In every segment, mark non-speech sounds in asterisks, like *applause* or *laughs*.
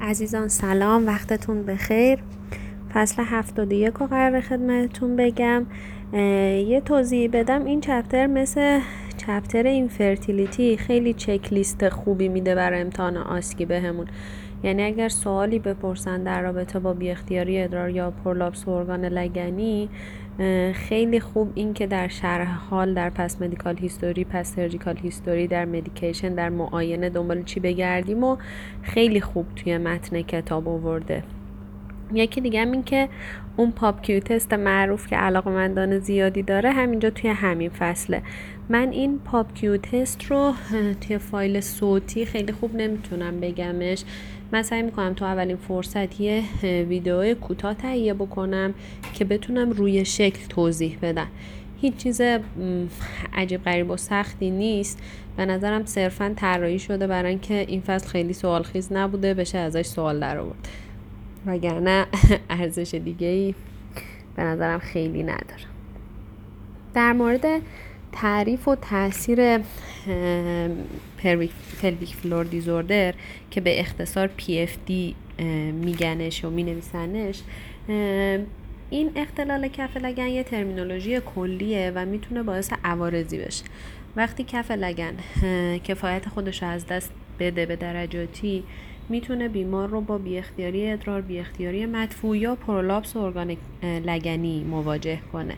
عزیزان سلام. وقتتون بخیر. فصل هفتاد یک رو قرار خدمتتون بگم. یه توضیح بدم. این chapter مثل chapter infertility خیلی چک لیست خوبی میده برای امتحان OSCE بهمون. یعنی اگر سوالی بپرسن در رابطه با بی اختیاری ادرار یا prolapse ارگان لگنی خیلی خوب این که در شرح حال در past medical history past surgical history در medication در معاینه دنبال چی بگردیم و خیلی خوب توی متن کتاب آورده. یکی دیگه هم این که اون POP-Q test معروف که علاقه مندان زیادی داره همینجا توی همین فصله. من این POP-Q test رو توی فایل صوتی خیلی خوب نمی‌تونم بگمش. من سعی می‌کنم تو اولین فرصت یه ویدیو کوتاه تهیه بکنم که بتونم روی شکل توضیح بدم. هیچ چیز عجیب غریب و سختی نیست. به نظرم صرفا طراحی شده برای اینکه این فصل خیلی سوالخیز نبوده بشه ازش سوال در آورد وگرنه *laughs* ارزش دیگه ای به نظرم خیلی نداره. در مورد تعریف و تاثیر pelvic floor disorder که به اختصار PFD میگنش و مینویسنش این اختلال کف لگن یه terminology کلیه و می‌تونه باعث عوارضی بشه. وقتی کف لگن کفایت خودش از دست بده به درجاتی می‌تونه بیمار رو با بی اختیاری ادرار بی اختیاری مدفوع یا prolapse ارگان لگنی مواجه کنه.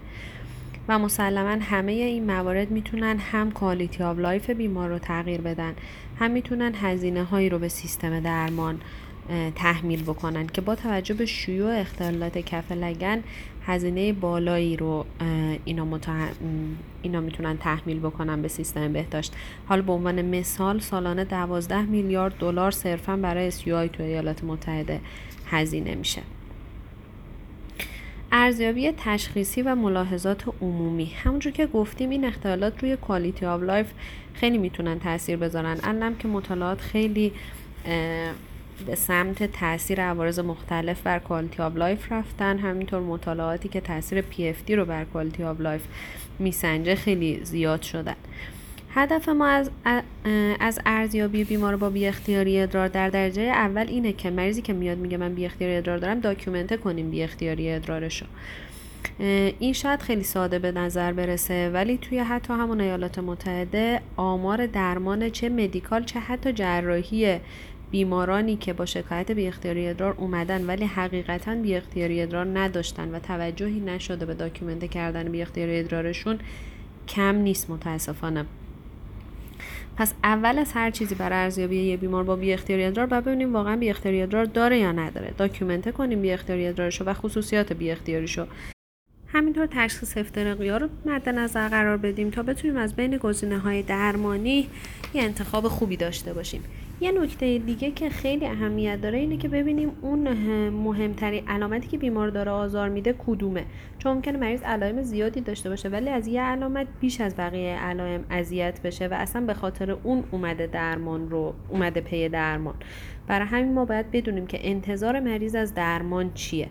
و مسلما همه این موارد می‌تونن هم quality of life بیمار رو تغییر بدن هم می‌تونن هزینه هایی رو به سیستم درمان تحمیل بکنن که با توجه به شیوع اختلالات کف لگن هزینه بالایی رو اینا, متح... اینا می‌تونن تحمیل بکنن به سیستم بهداشت. حال به عنوان مثال سالانه 12 میلیارد دلار صرفا برای SUI تو ایالات متحده هزینه میشه. ارزیابی تشخیصی و ملاحظات عمومی. همونجور که گفتیم این اختلالات روی quality of life خیلی می‌تونن تاثیر بذارن. الان که مطالعات خیلی به سمت تاثیر عوارض مختلف بر quality of life رفتن همینطور مطالعاتی که تاثیر PFD رو بر quality of life میسنجه خیلی زیاد شدن. هدف ما از از ارزیابی بیمار با بی اختیاری ادرار در درجه اول اینه که مریضی که میاد میگه من بی اختیاری ادرار دارم document ه کنیم بی اختیاری ادرارشو. این شاید خیلی ساده به نظر برسه ولی توی حتی همون ایالات متحده آمار درمان چه medical چه حتی جراحی بیمارانی که با شکایت بی اختیاری ادرار اومدن ولی حقیقتا بی اختیاری ادرار نداشتن و توجهی نشده به داکیومنته کردن بی اختیاری ادرارشون کم نیست متاسفانه. پس اول از هر چیزی برای ارزیابی یه بیمار با بی اختیاری ادرار باید ببینیم واقعا بی اختیاری ادرار داره یا نداره. داکیومنته کنیم بی اختیاری ادرارشو و خصوصیات بی اختیاریشو همینطور تشخیص افتراقی ها رو مد نظر قرار بدیم تا بتونیم از بین گزینه های درمانی یه انتخاب خوبی داشته باشیم. یه نکته دیگه که خیلی اهمیت داره اینه که ببینیم اون مهمترین علامتی که بیمار داره آزار میده کدومه. چون ممکنه مریض علائم زیادی داشته باشه ولی از یه علامت بیش از بقیه علائم اذیت بشه و اصلا به خاطر اون اومده درمان رو اومده پی درمان. برای همین ما باید بدونیم که انتظار مریض از درمان چیه.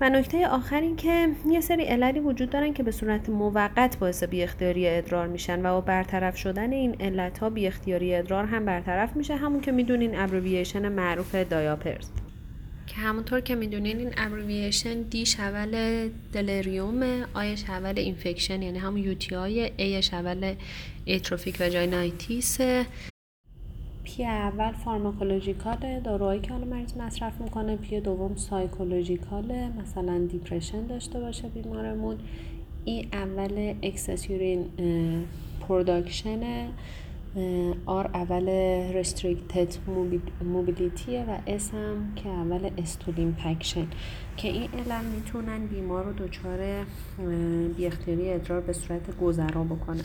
و نکته آخر این که یه سری عللی وجود دارن که به صورت موقت باعث بی اختیاری ادرار میشن و با برطرف شدن این علت ها بی اختیاری ادرار هم برطرف میشه. همون که می‌دونین ابروییشن معروف دایاپرز که همونطور که می‌دونین این abbreviation D اول delirium I اول infection یعنی همون UTI ها A اول atrophic vaginitis P اول pharmacological ه داروهایی که حالا مریض مصرف می‌کنه P دوم psychological ه مثلا depression داشته باشه بیمارمون. E اول excess urine production R اول restricted mobility ه و S هم که اول stool impaction که اینا هم می‌تونن بیمار رو دچار بی اختیاری ادرار به صورت گذرا بکنن.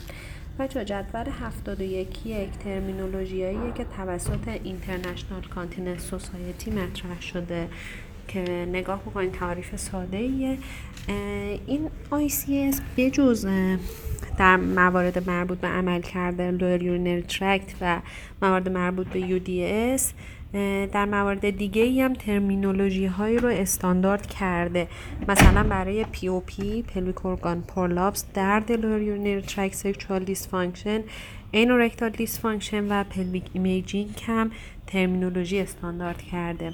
بچه جدول 71 یک terminology هاییه که توسط International Continence Society مطرح شده که نگاه بکنید تعریف ساده ایه این ICS بجز در موارد مربوط به عملکرد lower urinary tract و موارد مربوط به UDS در موارد دیگه ای هم terminology هایی رو استاندارد کرده. مثلا برای POP pelvic organ prolapse درد lower urinary tract sexual dysfunction anorectal dysfunction و pelvic imaging هم terminology استاندارد کرده.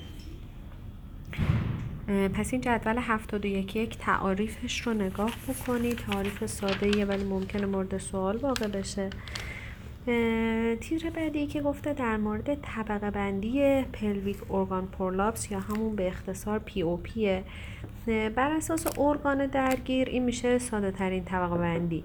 پس این جدول 71 یک تعاریفش رو نگاه بکنید. تعاریف ساده ولی ممکنه مورد سوال واقع بشه. تیتر بعدی که گفته در مورد طبقه بندی pelvic organ prolapse یا همون به اختصار پی او پیه بر اساس ارگان درگیر این میشه ساده ترین طبقه بندی.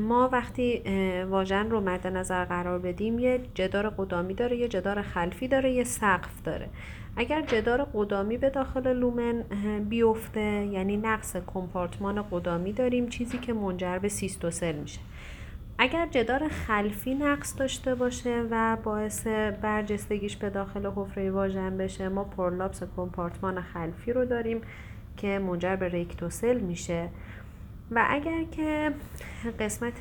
ما وقتی واژن رو مد نظر قرار بدیم یه جدار قدامی داره یه جدار خلفی داره یه سقف داره. اگر جدار قدامی به داخل lumen بیفته یعنی نقص compartment قدامی داریم چیزی که منجر به cystocele میشه. اگر جدار خلفی نقص داشته باشه و باعث برجستگیش به داخل حفره واژن بشه ما prolapse compartment خلفی رو داریم که منجر به rectocele میشه. و اگر که قسمت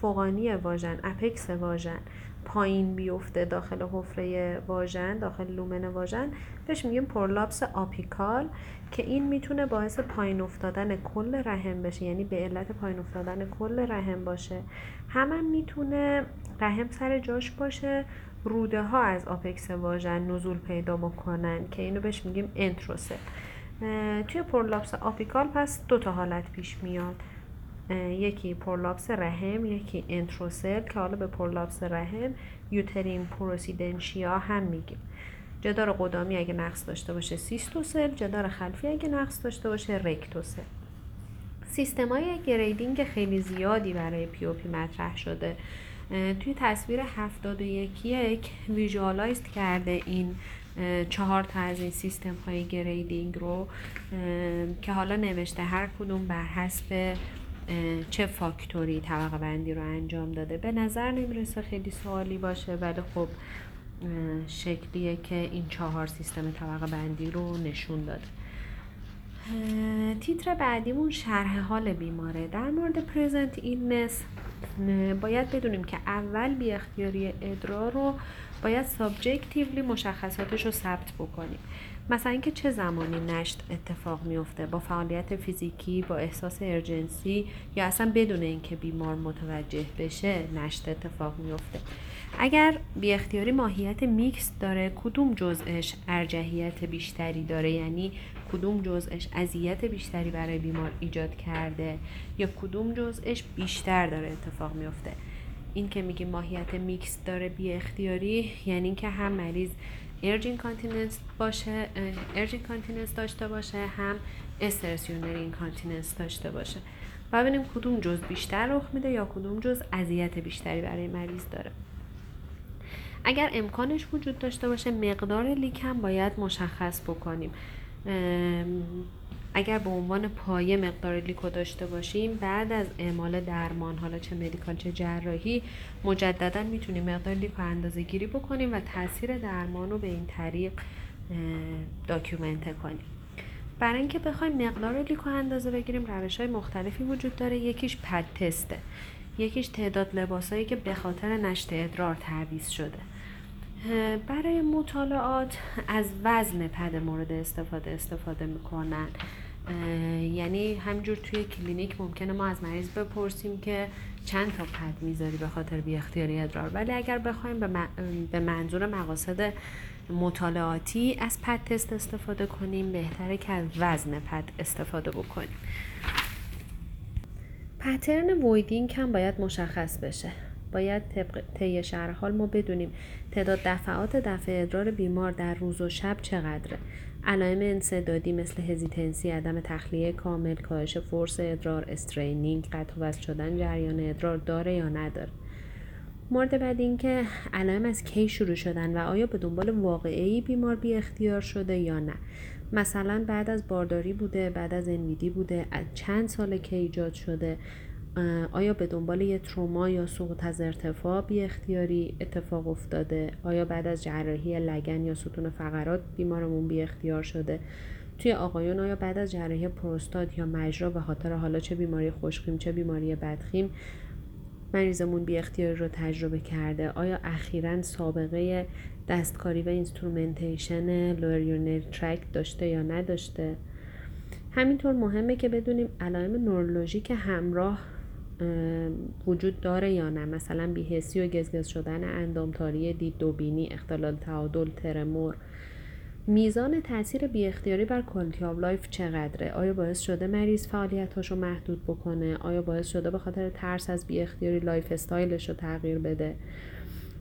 فوقانی واژن apex واژن پایین بیفته داخل حفره واژن داخل lumen واژن بهش میگیم prolapse apical. که این می‌تونه باعث پایین افتادن کل رحم بشه یعنی به علت پایین افتادن کل رحم باشه. هم, می‌تونه رحم سر جاش باشه روده ها از apex واژن نزول پیدا بکنن که اینو بهش میگیم enterocele توی prolapse apical پس دو تا حالت پیش میاد. یکی prolapse رحم یکی enterocele که حالا به prolapse رحم uterine procidentia هم میگیم. جدار قدامی اگه نقص داشته باشه cystocele جدار خلفی اگه نقص داشته باشه rectocele. سیستم های grading خیلی زیادی برای پیوپی مطرح شده. توی تصویر 71 یک visualize کرده این چهار تا از این سیستم های grading رو که حالا نوشته هر کدوم بر حسب چه فاکتوری طبقه بندی رو انجام داده. به نظر نمی‌رسه خیلی سوالی باشه ولی خب شکلیه که این چهار سیستم طبقه بندی رو نشون داده. تیتر بعدیمون شرح حال بیماره. در مورد present illness باید بدونیم که اول بی اختیاری ادرار رو باید subjectively مشخصاتش رو ثبت بکنیم. مثلا اینکه چه زمانی نشت اتفاق میفته با فعالیت فیزیکی با احساس urgency یا اصلا بدون اینکه بیمار متوجه بشه نشت اتفاق میفته اگر بی اختیاری ماهیت میکس داره کدوم جزءش ارجحیت بیشتری داره؟ یعنی کدوم جزءش اذیت بیشتری برای بیمار ایجاد کرده یا کدوم جزءش بیشتر داره اتفاق میفته این که میگه ماهیت میکس داره بی اختیاری یعنی اینکه هم مریض urge incontinence باشه urge incontinence داشته باشه هم stress urinary incontinence داشته باشه. و ببینیم کدوم جز بیشتر رخ میده یا کدوم جز اذیت بیشتری برای مریض داره. اگر امکانش وجود داشته باشه مقدار leak هم باید مشخص بکنیم. اگر به عنوان پایه مقدار leak و داشته باشیم بعد از اعمال درمان حالا چه medical چه جراحی مجددا می‌تونیم مقدار leak و اندازه گیری بکنیم و تاثیر درمان رو به این طریق document کنیم. برای اینکه بخوایم مقدار leak و اندازه بگیریم روش های مختلفی وجود داره. یکیش pad test ه یکیش تعداد لباسایی که به خاطر نشت ادرار تعویض شده. برای مطالعات از وزن پد مورد استفاده استفاده می‌کنن. یعنی همجور توی کلینیک ممکنه ما از مریض بپرسیم که چند تا پد می‌ذاری به خاطر بی اختیاری ادرار. ولی اگر بخوایم به منظور مقاصد مطالعاتی از pad test استفاده کنیم بهتره که از وزن پد استفاده بکنیم. pattern voiding هم باید مشخص بشه. باید طی شهر حال ما بدونیم تعداد دفعات دفع ادرار بیمار در روز و شب چقدره. علائم انصدادی مثل هزیتنسی عدم تخلیه کامل کاهش فرس ادرار استرینینگ قطع وصل شدن جریان ادرار داره یا نداره. مورد بعد اینکه علائم از کی شروع شدن و آیا به دنبال واقعی بیمار بی اختیار شده یا نه. مثلا بعد از بارداری بوده بعد از انویدی بوده از چند سال که ایجاد شده آیا به دنبال یه تروما یا سقوط از ارتفاع بی اختیاری اتفاق افتاده؟ آیا بعد از جراحی لگن یا ستون فقرات بیمارمون بی اختیار شده؟ توی آقایون آیا بعد از جراحی پروستات یا مجرا به خاطر حالا چه بیماری خوش‌خیم چه بیماری بدخیم مریضمون بی اختیاری رو تجربه کرده؟ آیا اخیرا سابقه دستکاری و instrumentation lower tract داشته یا نداشته؟ همینطور مهمه که بدونیم علائم نورولوژیک همراه وجود داره یا نه؟ مثلا بی‌حسی و گزگز شدن اندام تاری دید دوبینی اختلال تعادل ترمور. میزان تاثیر بی اختیاری بر quality of life چقدره؟ آیا باعث شده مریض فعالیتاشو محدود بکنه؟ آیا باعث شده به خاطر ترس از بی اختیاری lifestyle ش رو تغییر بده؟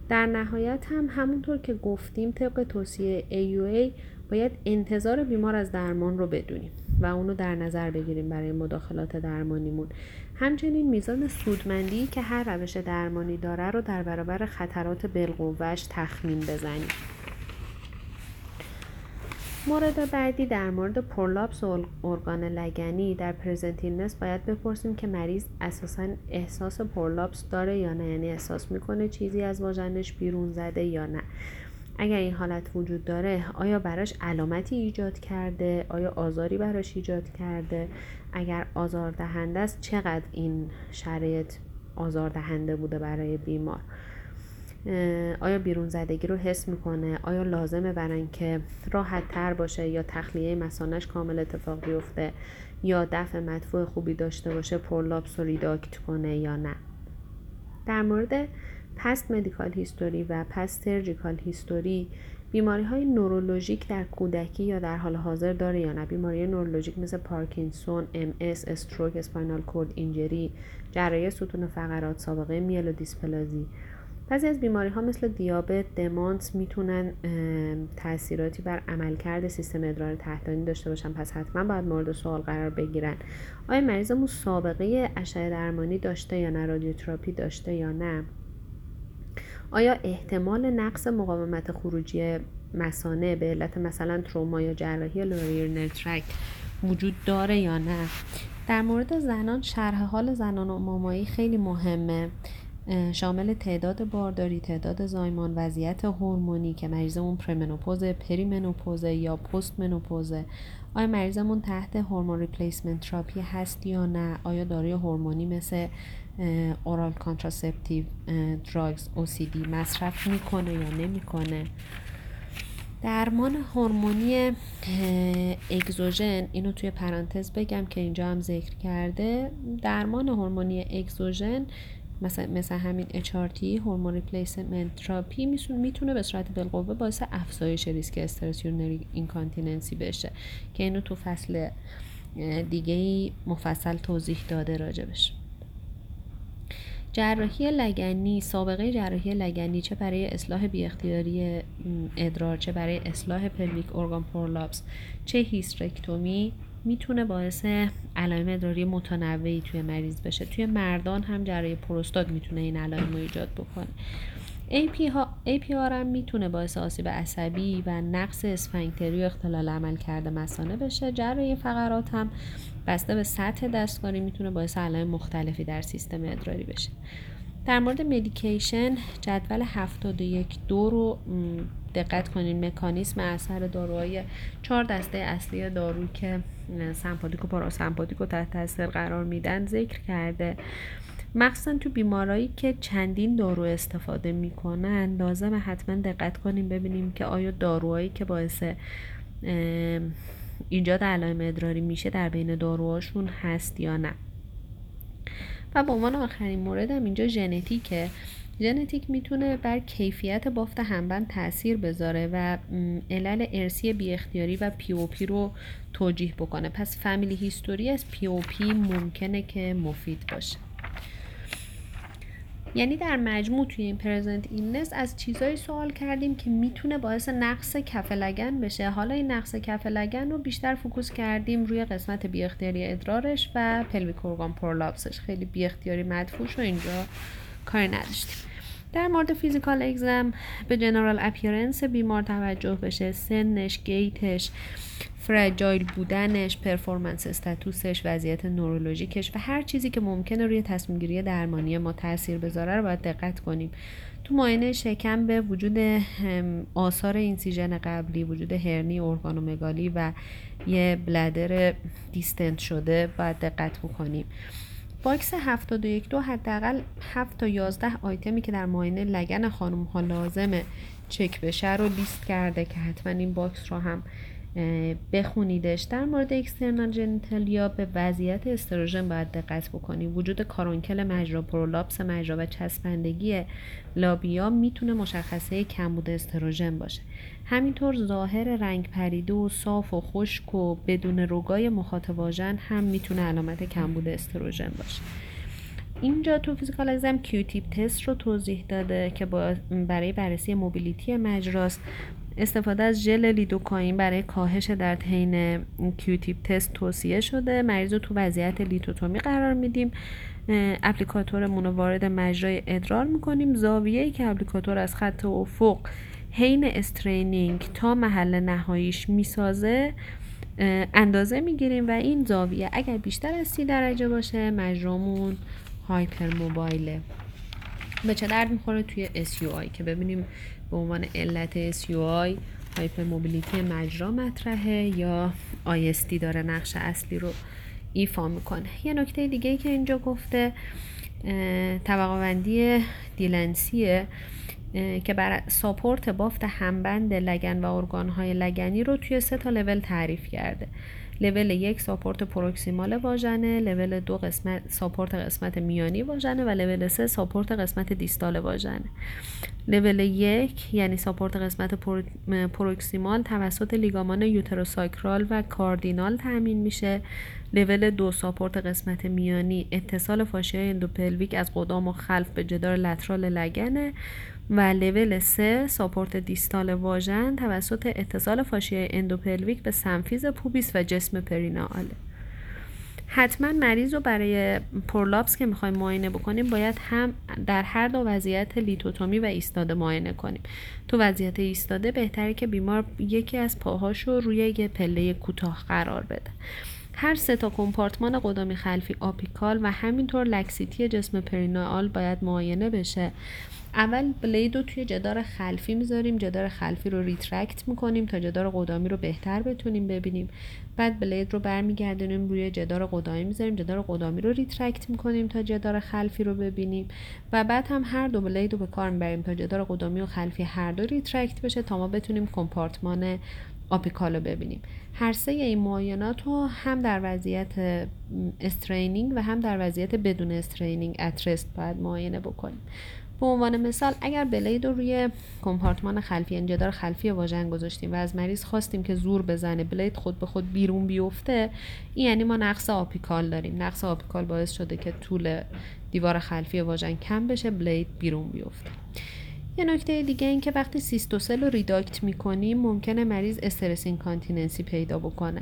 در نهایت هم همونطور که گفتیم طبق توصیه AUA باید انتظار بیمار از درمان رو بدونیم و اونو در نظر بگیریم برای مداخلات درمانیمون. همچنین میزان سودمندی که هر روش درمانی داره رو در برابر خطرات بالقوه‌ش تخمین بزنیم مورد بعدی در مورد prolapse ارگان لگنی در present illness باید بپرسیم که مریض اساسا احساس prolapse داره یا نه. یعنی احساس می‌کنه چیزی از واژنش بیرون زده یا نه. اگر این حالت وجود داره آیا براش علامتی ایجاد کرده؟ آیا آزاری براش ایجاد کرده؟ اگر آزاردهنده است چقدر این شرایط آزاردهنده بوده برای بیمار؟ آیا بیرون زدگی رو حس می‌کنه؟ آیا لازمه برن که راحت تر باشه یا تخلیه مسانش کامل اتفاق بیفته؟ یا دفع مدفوع خوبی داشته باشه پرلاپس رو ریداکت کنه یا نه؟ در مورد past medical history و past surgical history بیماری های نورولوژیک در کودکی یا در حال حاضر داره یا نه. بیماری نورولوژیک مثل پارکینسون، ام اس، stroke، spinal cord injury، جراحی ستون فقرات، سابقه myelodysplasia بعضی از بیماری ها مثل دیابت، دمانس می‌تونن تاثیراتی بر عملکرد سیستم ادرار تحتانی داشته باشن. پس حتما باید مورد سوال قرار بگیرن. آیا مریضمون سابقه اشعه درمانی داشته یا نه؟ رادیوتراپی داشته یا نه؟ آیا احتمال نقص مقاومت خروجی مثانه به علت مثلا تروما یا جراحی lower urinary tract وجود داره یا نه؟ در مورد زنان شرح حال زنان و مامایی خیلی مهمه. شامل تعداد بارداری، تعداد زایمان، وضعیت هورمونی که مریضمون premenopause، perimenopause یا postmenopause ه آیا مریضمون تحت hormone replacement therapy هست یا نه؟ آیا داروی هورمونی مثل oral contraceptive drugs OCD مصرف می‌کنه یا نمی‌کنه. درمان هورمونی اگزوژن اینو توی پرانتز بگم که اینجا هم ذکر کرده. درمان هورمونی اگزوژن مثلا مثل همین HRT hormone replacement therapy می‌تونه به صورت بالقوه باعث افزایش ریسک stress urinary incontinence ی بشه. که اینو تو فصل دیگه ای مفصل توضیح داده راجبش. جراحی لگنی سابقه جراحی لگنی چه برای اصلاح بی اختیاری ادرار چه برای اصلاح pelvic organ prolapse چه hysterectomy می‌تونه باعث علائم ادراری متنوعی توی مریض بشه. توی مردان هم جراحی پروستات می‌تونه این علائم رو ایجاد بکنه. APR ها هم می‌تونه باعث آسیب عصبی و نقص اسفنکتری و اختلال عملکرد مثانه بشه. جراحی فقرات هم بسته به سطح دستکاری می‌تونه باعث علائم مختلفی در سیستم ادراری بشه. در مورد مدیکیشن جدول 71 دو رو دقت کنین مکانیسم اثر داروهای چهار دسته اصلی دارو که سمپاتیک و پاراسمپاتیک رو تحت تاثیر قرار میدن ذکر کرده. مخصوصا تو بیمارایی که چندین دارو استفاده می‌کنن لازم حتما دقت کنیم ببینیم که آیا داروهایی که باعث ایجاد علائم ادراری میشه در بین داروهاشون هست یا نه. و به عنوان آخرین مورد هم اینجا ژنتیکه. ژنتیک می‌تونه بر کیفیت بافت همبند تاثیر بذاره و علل ارثی بی اختیاری و پی او پی رو توجیه بکنه. پس family history از پی او پی ممکنه که مفید باشه. یعنی در مجموع توی این present illness از چیزایی سوال کردیم که می‌تونه باعث نقص کف لگن بشه. حالا این نقص کف لگن رو بیشتر focus کردیم روی قسمت بی اختیاری ادرارش و pelvic organ prolapse ش خیلی بی اختیاری مدفوعش و اینجا کاری نداشتیم. در مورد physical exam به general appearance بیمار توجه بشه. سنش gait ش. fragile بودنش performance status ش وضعیت نورولوژیکش و هر چیزی که ممکنه روی تصمیم گیری درمانی ما تاثیر بذاره رو باید دقت کنیم. تو معاینه شکم به وجود آثار incision قبلی وجود هرنی organomegaly و یه bladder distended شده باید دقت بکنیم. box 71 دو حداقل 7 تا 11 آیتمی که در معاینه لگن خانم ها لازمه چک بشه رو لیست کرده که حتما این box رو هم بخونیدش. در مورد external genitalia به وضعیت استروژن باید دقت بکنیم. وجود caruncle مجرا prolapse مجرا و چسبندگی labia می‌تونه مشخصه کمبود استروژن باشه. همینطور ظاهر رنگ پریده و صاف و خشک و بدون rugae مخاط هم می‌تونه علامت کمبود استروژن باشه. اینجا تو physical exam Q-tip test رو توضیح داده که برای بررسی mobility مجراست استفاده از ژل لیدوکاین برای کاهش درد حین Q-tip test توصیه شده. مریض رو تو وضعیت lithotomy قرار میدیم. applicator مون رو وارد مجرای ادرار می‌کنیم. زاویه که applicator از خط افق حین straining تا محل نهاییش می‌سازه اندازه می‌گیریم و این زاویه اگر بیشتر از سی درجه باشه مجرامون هایپر موبایله به چه درد می‌خوره؟ توی SUI که ببینیم به عنوان علت SUI هایپر موبیلیتی مجرا مطرحه یا ISD داره نقش اصلی رو ایفا می‌کنه. یه نکته دیگه که اینجا گفته طبقه دیلنسیه که بر ساپورت بافت همبند لگن و ارگانهای لگنی رو توی سه تا لول تعریف کرده. level یک support proximal واژنه level دو قسمت support قسمت میانی واژنه و level سه support قسمت distal واژنه. level یک یعنی support قسمت proximal توسط لیگامان uterosacral و cardinal تامین میشه. level دو support قسمت میانی اتصال fascia ی endopelvic از قدام و خلف به جدار lateral لگنه. و level 3 support distal واژن توسط اتصال fascia ی endopelvic به symphysis pubis و جسم perineal ه حتما مریض رو برای prolapse که می‌خوایم معاینه بکنیم باید هم در هر دو وضعیت lithotomy و ایستاده معاینه کنیم. تو وضعیت ایستاده بهتره که بیمار یکی از پاهاش رو روی یه پله کوتاه قرار بده. هر سه تا compartment قدامی خلفی apical و همینطور laxity جسم perineal باید معاینه بشه. اول blade رو توی جدار خلفی می‌ذاریم. جدار خلفی رو retract می‌کنیم تا جدار قدامی رو بهتر بتونیم ببینیم. بعد blade رو برمیگردونیم روی جدار قدامی می‌ذاریم. جدار قدامی رو retract می‌کنیم تا جدار خلفی رو ببینیم. و بعد هم هر دو blade رو به کار می‌بریم تا جدار قدامی و خلفی هر دو retract بشه تا ما بتونیم compartment apical رو ببینیم. هر سه این معاینات رو هم در وضعیت straining و هم در وضعیت بدون straining at rest باید معاینه بکنیم. به عنوان مثال اگر blade رو روی compartment خلفی یعنی جدار خلفی واژن گذاشتیم و از مریض خواستیم که زور بزنه blade خود به خود بیرون بیفته این یعنی ما نقص apical داریم. نقص apical باعث شده که طول دیوار خلفی واژن کم بشه blade بیرون بیفته. یه نکته دیگه این که وقتی cystocele رو reduct می‌کنیم ممکنه مریض stress incontinence پیدا بکنه.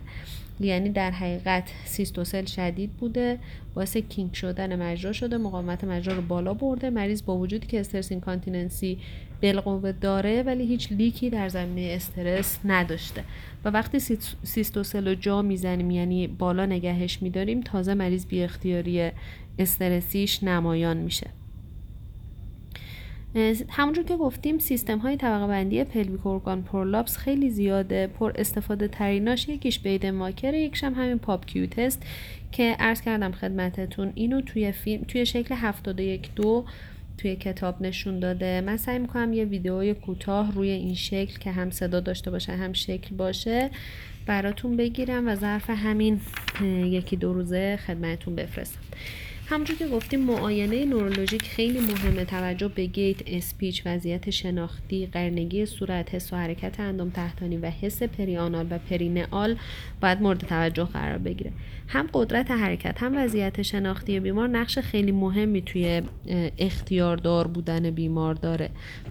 یعنی در حقیقت cystocele شدید بوده باعث kink شدن مجرا شده مقاومت مجرا رو بالا برده. مریض با وجودی که stress incontinence بالقوه داره ولی هیچ leak ی در زمینه استرس نداشته. و وقتی cystocele رو جا می‌زنیم یعنی بالا نگهش میداریم تازه مریض بی اختیاری استرسیش نمایان میشه. همونجور که گفتیم سیستم های طبقه بندی pelvic organ prolapse خیلی زیاده. پر استفاده تریناش یکیش Baden-Walker ه یکیش هم همین POP-Q که عرض کردم خدمتتون اینو توی فیلم توی شکل 71 دو توی کتاب نشون داده. من سعی می‌کنم یه ویدئوی کوتاه روی این شکل که هم صدا داشته باشه هم شکل باشه براتون بگیرم و ظرف همین یکی دو روزه خدمتتون بفرستم. همونجور که گفتیم معاینه نورولوژیک خیلی مهمه. توجه به گیت اسپیچ وضعیت شناختی قرنگی صورت حس و حرکت اندام تحتانی و حس پریانال و پرینئال باید مورد توجه قرار بگیره. هم قدرت حرکت هم وضعیت شناختی بیمار نقش خیلی مهمی توی اختیاردار بودن بیمار داره.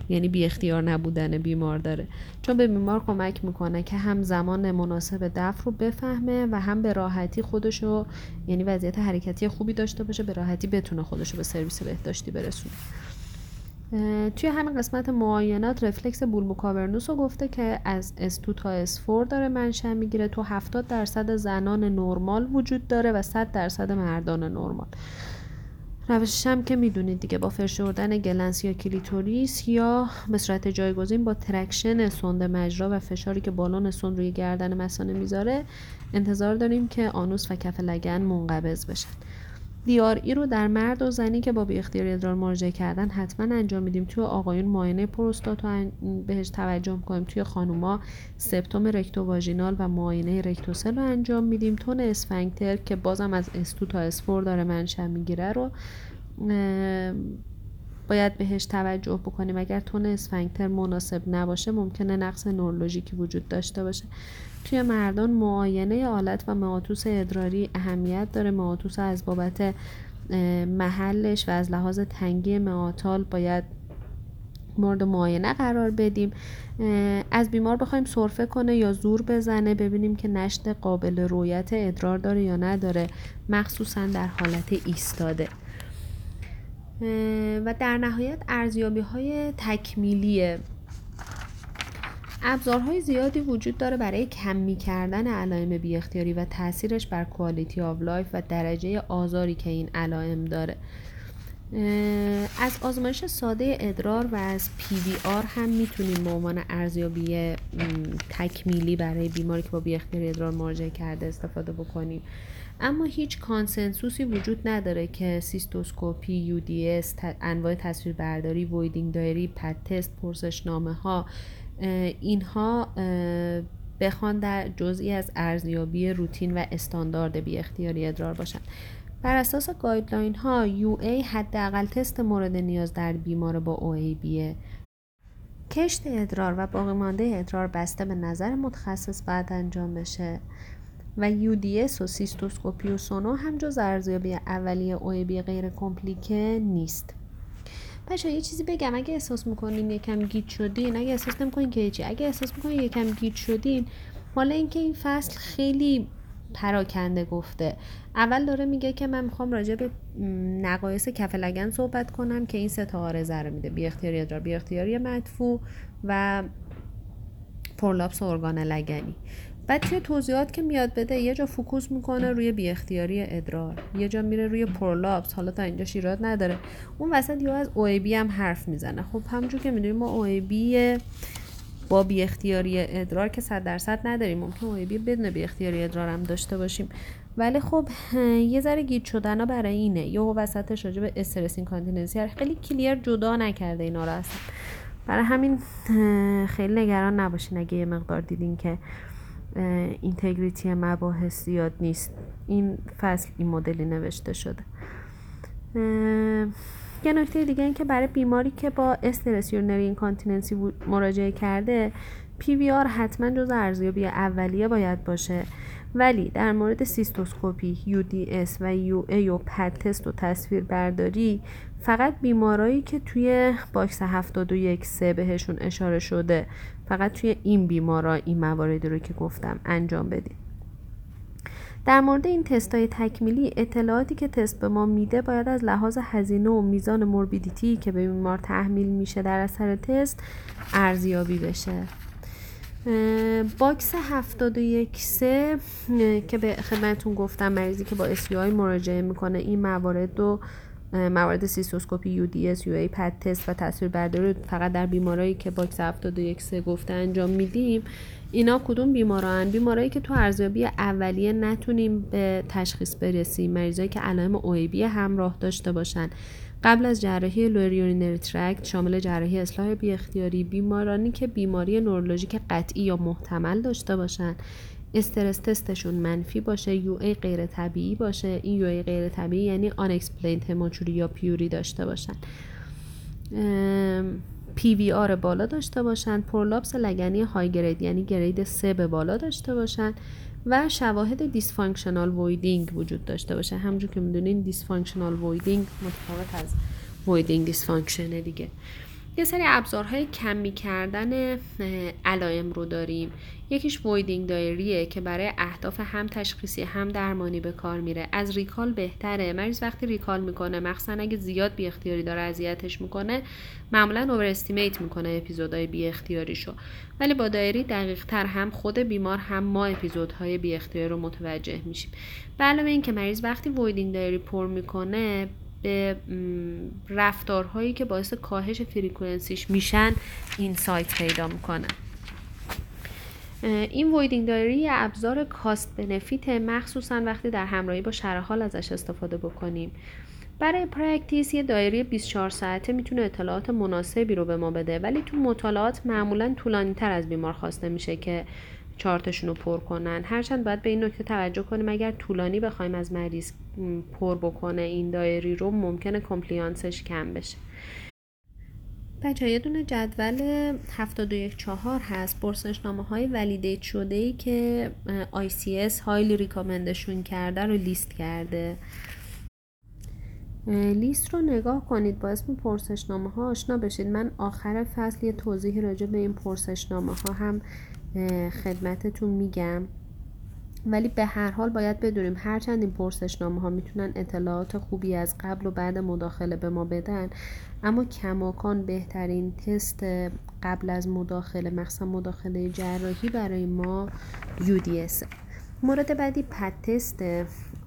یعنی بی اختیار نبودن بیمار داره. چون به بیمار کمک می‌کنه که هم زمان مناسب دفع رو بفهمه و هم به راحتی خودشو یعنی وضعیت حرکتی خوبی داشته باشه به راحتی بتونه خودشو به سرویس بهداشتی برسونه. توی همین قسمت معاینات رفلکس bulbocavernosus رو گفته که از S2 تا S4 داره منشأ می‌گیره. تو 70 درصد زنان نرمال وجود داره و 100 درصد مردان نرمال. روشش هم که می‌دونید دیگه با فشردن glans یا کلیتوریس یا به صورت جایگزین با traction سوند مجرا و فشاری که بالون سوند روی گردن مثانه می‌ذاره انتظار داریم که آنوس و کف لگن منقبض بشن. ای رو در مرد و زنی که با بی اختیاری ادرار مراجعه کردن حتما انجام میدیم. توی آقایون معاینه پروستات رو بهش توجه کنیم توی خانوما سپتوم رکتو واژینال و معاینه رکتوسل رو انجام میدیم. تون اسفنکتر که بازم از استو تا اسفور داره منشأ می‌گیره رو باید بهش توجه بکنیم. اگر تون اسفنکتر مناسب نباشه ممکنه نقص نورولوژیکی وجود داشته باشه. توی مردان معاینه آلت و معاطوس ادراری اهمیت داره. معاطوس از بابت محلش و از لحاظ تنگی معاطال باید مورد معاینه قرار بدیم. از بیمار بخوایم سرفه کنه یا زور بزنه ببینیم که نشت قابل رویت ادرار داره یا نداره. مخصوصا در حالت ایستاده. و در نهایت ارزیابی های تکمیلی ابزارهای زیادی وجود داره برای کمی کردن علائم بی اختیاری و تاثیرش بر quality of life و درجه آزاری که این علائم داره. از آزمایش ساده ادرار و از PVR هم می‌تونیم به عنوان ارزیابی تکمیلی برای بیماری که با بی اختیاری ادرار مراجعه کرده استفاده بکنیم. اما هیچ consensus ی وجود نداره که سیستوسکوپی، UDS انواع تصویربرداری، voiding diary، pad test، پرسشنامه ها اینها بخوان در جزئی از ارزیابی روتین و استاندارد بی اختیاری ادرار باشند. بر اساس گایدلاین ها یو ای حداقل تست مورد نیاز در بیمار با او ای بیه کشت ادرار و باقی مانده ادرار بسته به نظر متخصص بعد انجام بشه و UDS و سیستوسکوپی و سونو هم جز ارزیابی اولیه بی غیر کمپلیکه نیست. بچه یه چیزی بگم. اگه احساس می‌کنین یکم گیج شدین اگه احساس نمی‌کنین که چی اگه احساس می‌کنین یکم گیج شدین حالا اینکه این فصل خیلی پراکنده گفته. اول داره میگه که من می‌خوام راجع به نقایص کف لگن صحبت کنم که این سه عارضه رو میده. بی اختیاری ادرار بی اختیاری مدفوع و prolapse ارگان لگنی. بعد توی توضیحات که میاد بده یه جا focus می‌کنه روی بی اختیاری ادرار. یه جا میره روی prolapse حالا تا اینجاش ایراد نداره. اون وسط یا از OAB هم حرف می‌زنه. خب همونجور که می‌دونیم ما OAB با بی اختیاری ادرار که صد درصد نداریم. ممکن بی بدون بی اختیاری ادرار هم داشته باشیم. ولی خب یه ذره گیج شدن برای اینه. یا وسطش راجع به stress incontinence خیلی clear جدا نکرده اینا رو اصلا. برای همین خیلی نگران نباشین اگه یه مقدار دیدین که integrity مباحث زیاد نیست. این فصل این مدلی نوشته شده. یه نکته دیگه این که برای بیماری که با stress urinary incontinence مراجعه کرده PVR حتما جز ارزیابی اولیه باید باشه. ولی در مورد سیستوسکوپی UDS و UA و pad test و تصویر برداری فقط بیمارایی که توی box 71 سه بهشون اشاره شده. فقط توی این بیمارا این مواردی رو که گفتم انجام بدید در مورد این تست های تکمیلی اطلاعاتی که تست به ما میده باید از لحاظ هزینه و میزان morbidity که به بیمار تحمیل میشه در اثر تست ارزیابی بشه. box 71 سه که به خدمتون گفتم مریضی که با SUI مراجعه می‌کنه این موارد رو موارد سیستوسکوپی UDS UA pad test و تصویر برداری فقط در بیمارایی که box 71 سه گفته انجام میدیم. اینا کدوم بیماران؟ بیمارایی که تو ارزیابی اولیه نتونیم به تشخیص برسیم. مریضایی که علائم OAB همراه داشته باشن. قبل از جراحی lower urinary tract شامل جراحی اصلاح بی اختیاری بیمارانی که بیماری نورولوژیک قطعی یا محتمل داشته باشند استرس تستشون منفی باشه UA غیر طبیعی باشه. این UA غیر طبیعی یعنی unexplained hematuria یا pyuria داشته باشن. PVR بالا داشته باشن. prolapse لگنی های grade یعنی grade 3 به بالا داشته باشن. و شواهد dysfunctional voiding وجود داشته باشه. همونجور که می‌دونین dysfunctional voiding متفاوت از voiding dysfunction ه دیگه. یه سری ابزارهای کمی کردن علائم رو داریم. یکیش voiding diary ه که برای اهداف هم تشخیصی هم درمانی به کار میره. از recall بهتره. مریض وقتی recall می‌کنه مخصوصا اگه زیاد بی اختیاری داره اذیتش می‌کنه معمولا overestimate می‌کنه اپیزودهای بی اختیاریشو ولی با diary دقیق تر هم خود بیمار هم ما اپیزودهای بی اختیاری رو متوجه میشیم. به علاوه اینکه مریض وقتی voiding diary پر می‌کنه به رفتارهایی که باعث کاهش frequency ش میشن insight پیدا می‌کنه. این voiding diary ابزار cost benefit مخصوصا وقتی در همراهی با حال ازش استفاده بکنیم. برای practice یه diary 24 ساعته می‌تونه اطلاعات مناسبی رو به ما بده ولی تو مطالعات معمولا طولانی تر از بیمار خواسته میشه که چارتشون رو پر کنن. هرچند باید به این نکته توجه کنیم اگر طولانی بخوایم از مریض پر بکنه این diary رو ممکنه compliance ش کم بشه. بچه یه دونه جدول 724 هست. پرسشنامه های validate شده ای که ICS highly recommend شون کرده رو لیست کرده. لیست رو نگاه کنید. با اسم پرسشنامه ها آشنا بشید. من آخر فصل یه توضیحی راجع به این پرسشنامه ها هم خدمتتون میگم. ولی به هر حال باید بدونیم هرچند این پرسشنامه ها می‌تونن اطلاعات خوبی از قبل و بعد مداخله به ما بدن اما کماکان بهترین تست قبل از مداخله مخصوصا مداخله جراحی برای ما UDS مورد بعدی پد تست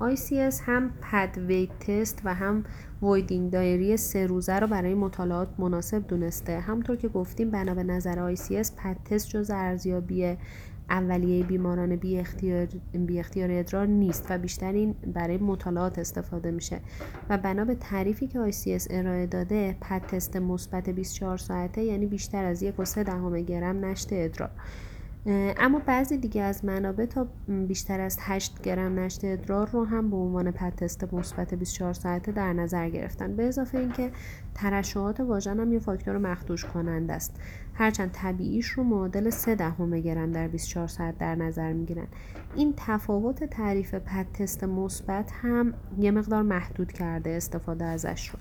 ICS هم پد ویت تست و هم ویدینگ دایری سه روزه رو برای مطالعات مناسب دونسته. همونطور که گفتیم بنا به نظر ICS پد تست جز ارزیابی اولیه بیماران بی اختیار, بی اختیار ادرار نیست و بیشتر این برای مطالعات استفاده میشه. و بنا به تعریفی که ICS ارائه داده پد تست مثبت 24 ساعته یعنی بیشتر از یک و سه دهم گرم نشت ادرار. اما بعضی دیگه از منابع تا بیشتر از 8 گرم نشت ادرار رو هم به عنوان پد تست مثبت 24 ساعته در نظر گرفتن. به اضافه اینکه ترشحات واژن هم یه فاکتور مخدوش کننده است. هرچند طبیعیش رو معادل 3 دهم گرم در 24 ساعت در نظر می‌گیرن. این تفاوت تعریف پد تست مثبت هم یه مقدار محدود کرده استفاده ازش رو.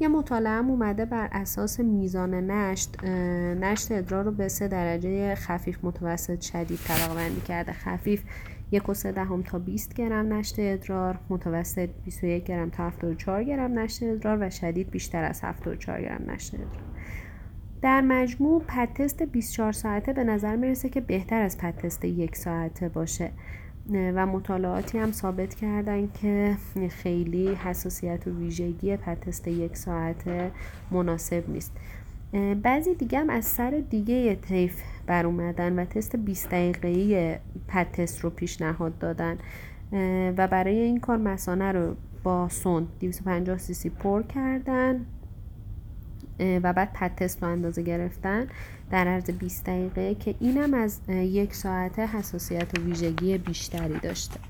یه مطالعه هم اومده بر اساس میزان نشت نشت ادرار رو به سه درجه خفیف متوسط شدید طبقه بندی کرده. خفیف یک و سه دهم تا 20 گرم نشت ادرار متوسط 21 گرم تا 74 گرم نشت ادرار و شدید بیشتر از 74 گرم نشت ادرار. در مجموع پد تست 24 ساعته به نظر می‌رسه که بهتر از پد تست یک ساعته باشه. و مطالعاتی هم ثابت کردن که خیلی حساسیت و ویژگی پتست یک ساعت مناسب نیست. بعضی دیگه هم از سر دیگه طیف بر اومدن و تست 20 دقیقه‌ای پتست رو پیشنهاد دادن. و برای این کار مسانه رو با سون 250 سی سی پر کردن و بعد پد تست رو اندازه گرفتن. در عرض 20 دقیقه که اینم از یک ساعت حساسیت و ویژگی بیشتری داشته.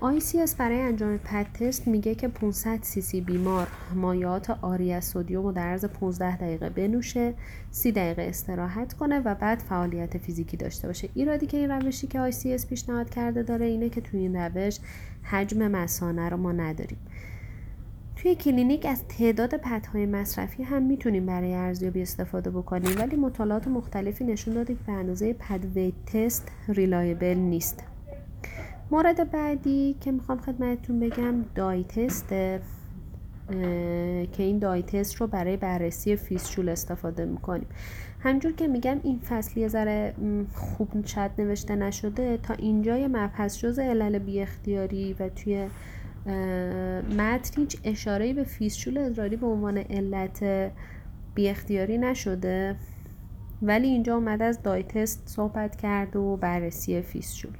ICS برای انجام پد تست میگه که 500 سی سی بیمار مایعات عاری از سدیم رو در عرض 15 دقیقه بنوشه 30 دقیقه استراحت کنه و بعد فعالیت فیزیکی داشته باشه. ایرادی که این روشی که ICS پیشنهاد کرده داره اینه که توی این روش حجم مسانه رو ما نداریم. توی کلینیک از تعداد پدهای مصرفی هم می‌تونیم برای ارزیابی استفاده بکنیم ولی مطالعات مختلفی نشون داده که به اندازه pad weight test reliable نیست. مورد بعدی که می‌خوام خدمتتون بگم dye test که این دای تست رو برای بررسی فیسچول استفاده می‌کنیم. همجور که میگم این فصلی ذره خوب شد نوشته نشده. تا اینجای مبحث جز علل بی اختیاری و توی متن هیچ اشاره به فیسچول ادراری به عنوان علت بی اختیاری نشده ولی اینجا اومده از دایتست صحبت کرد و بررسی فیسچول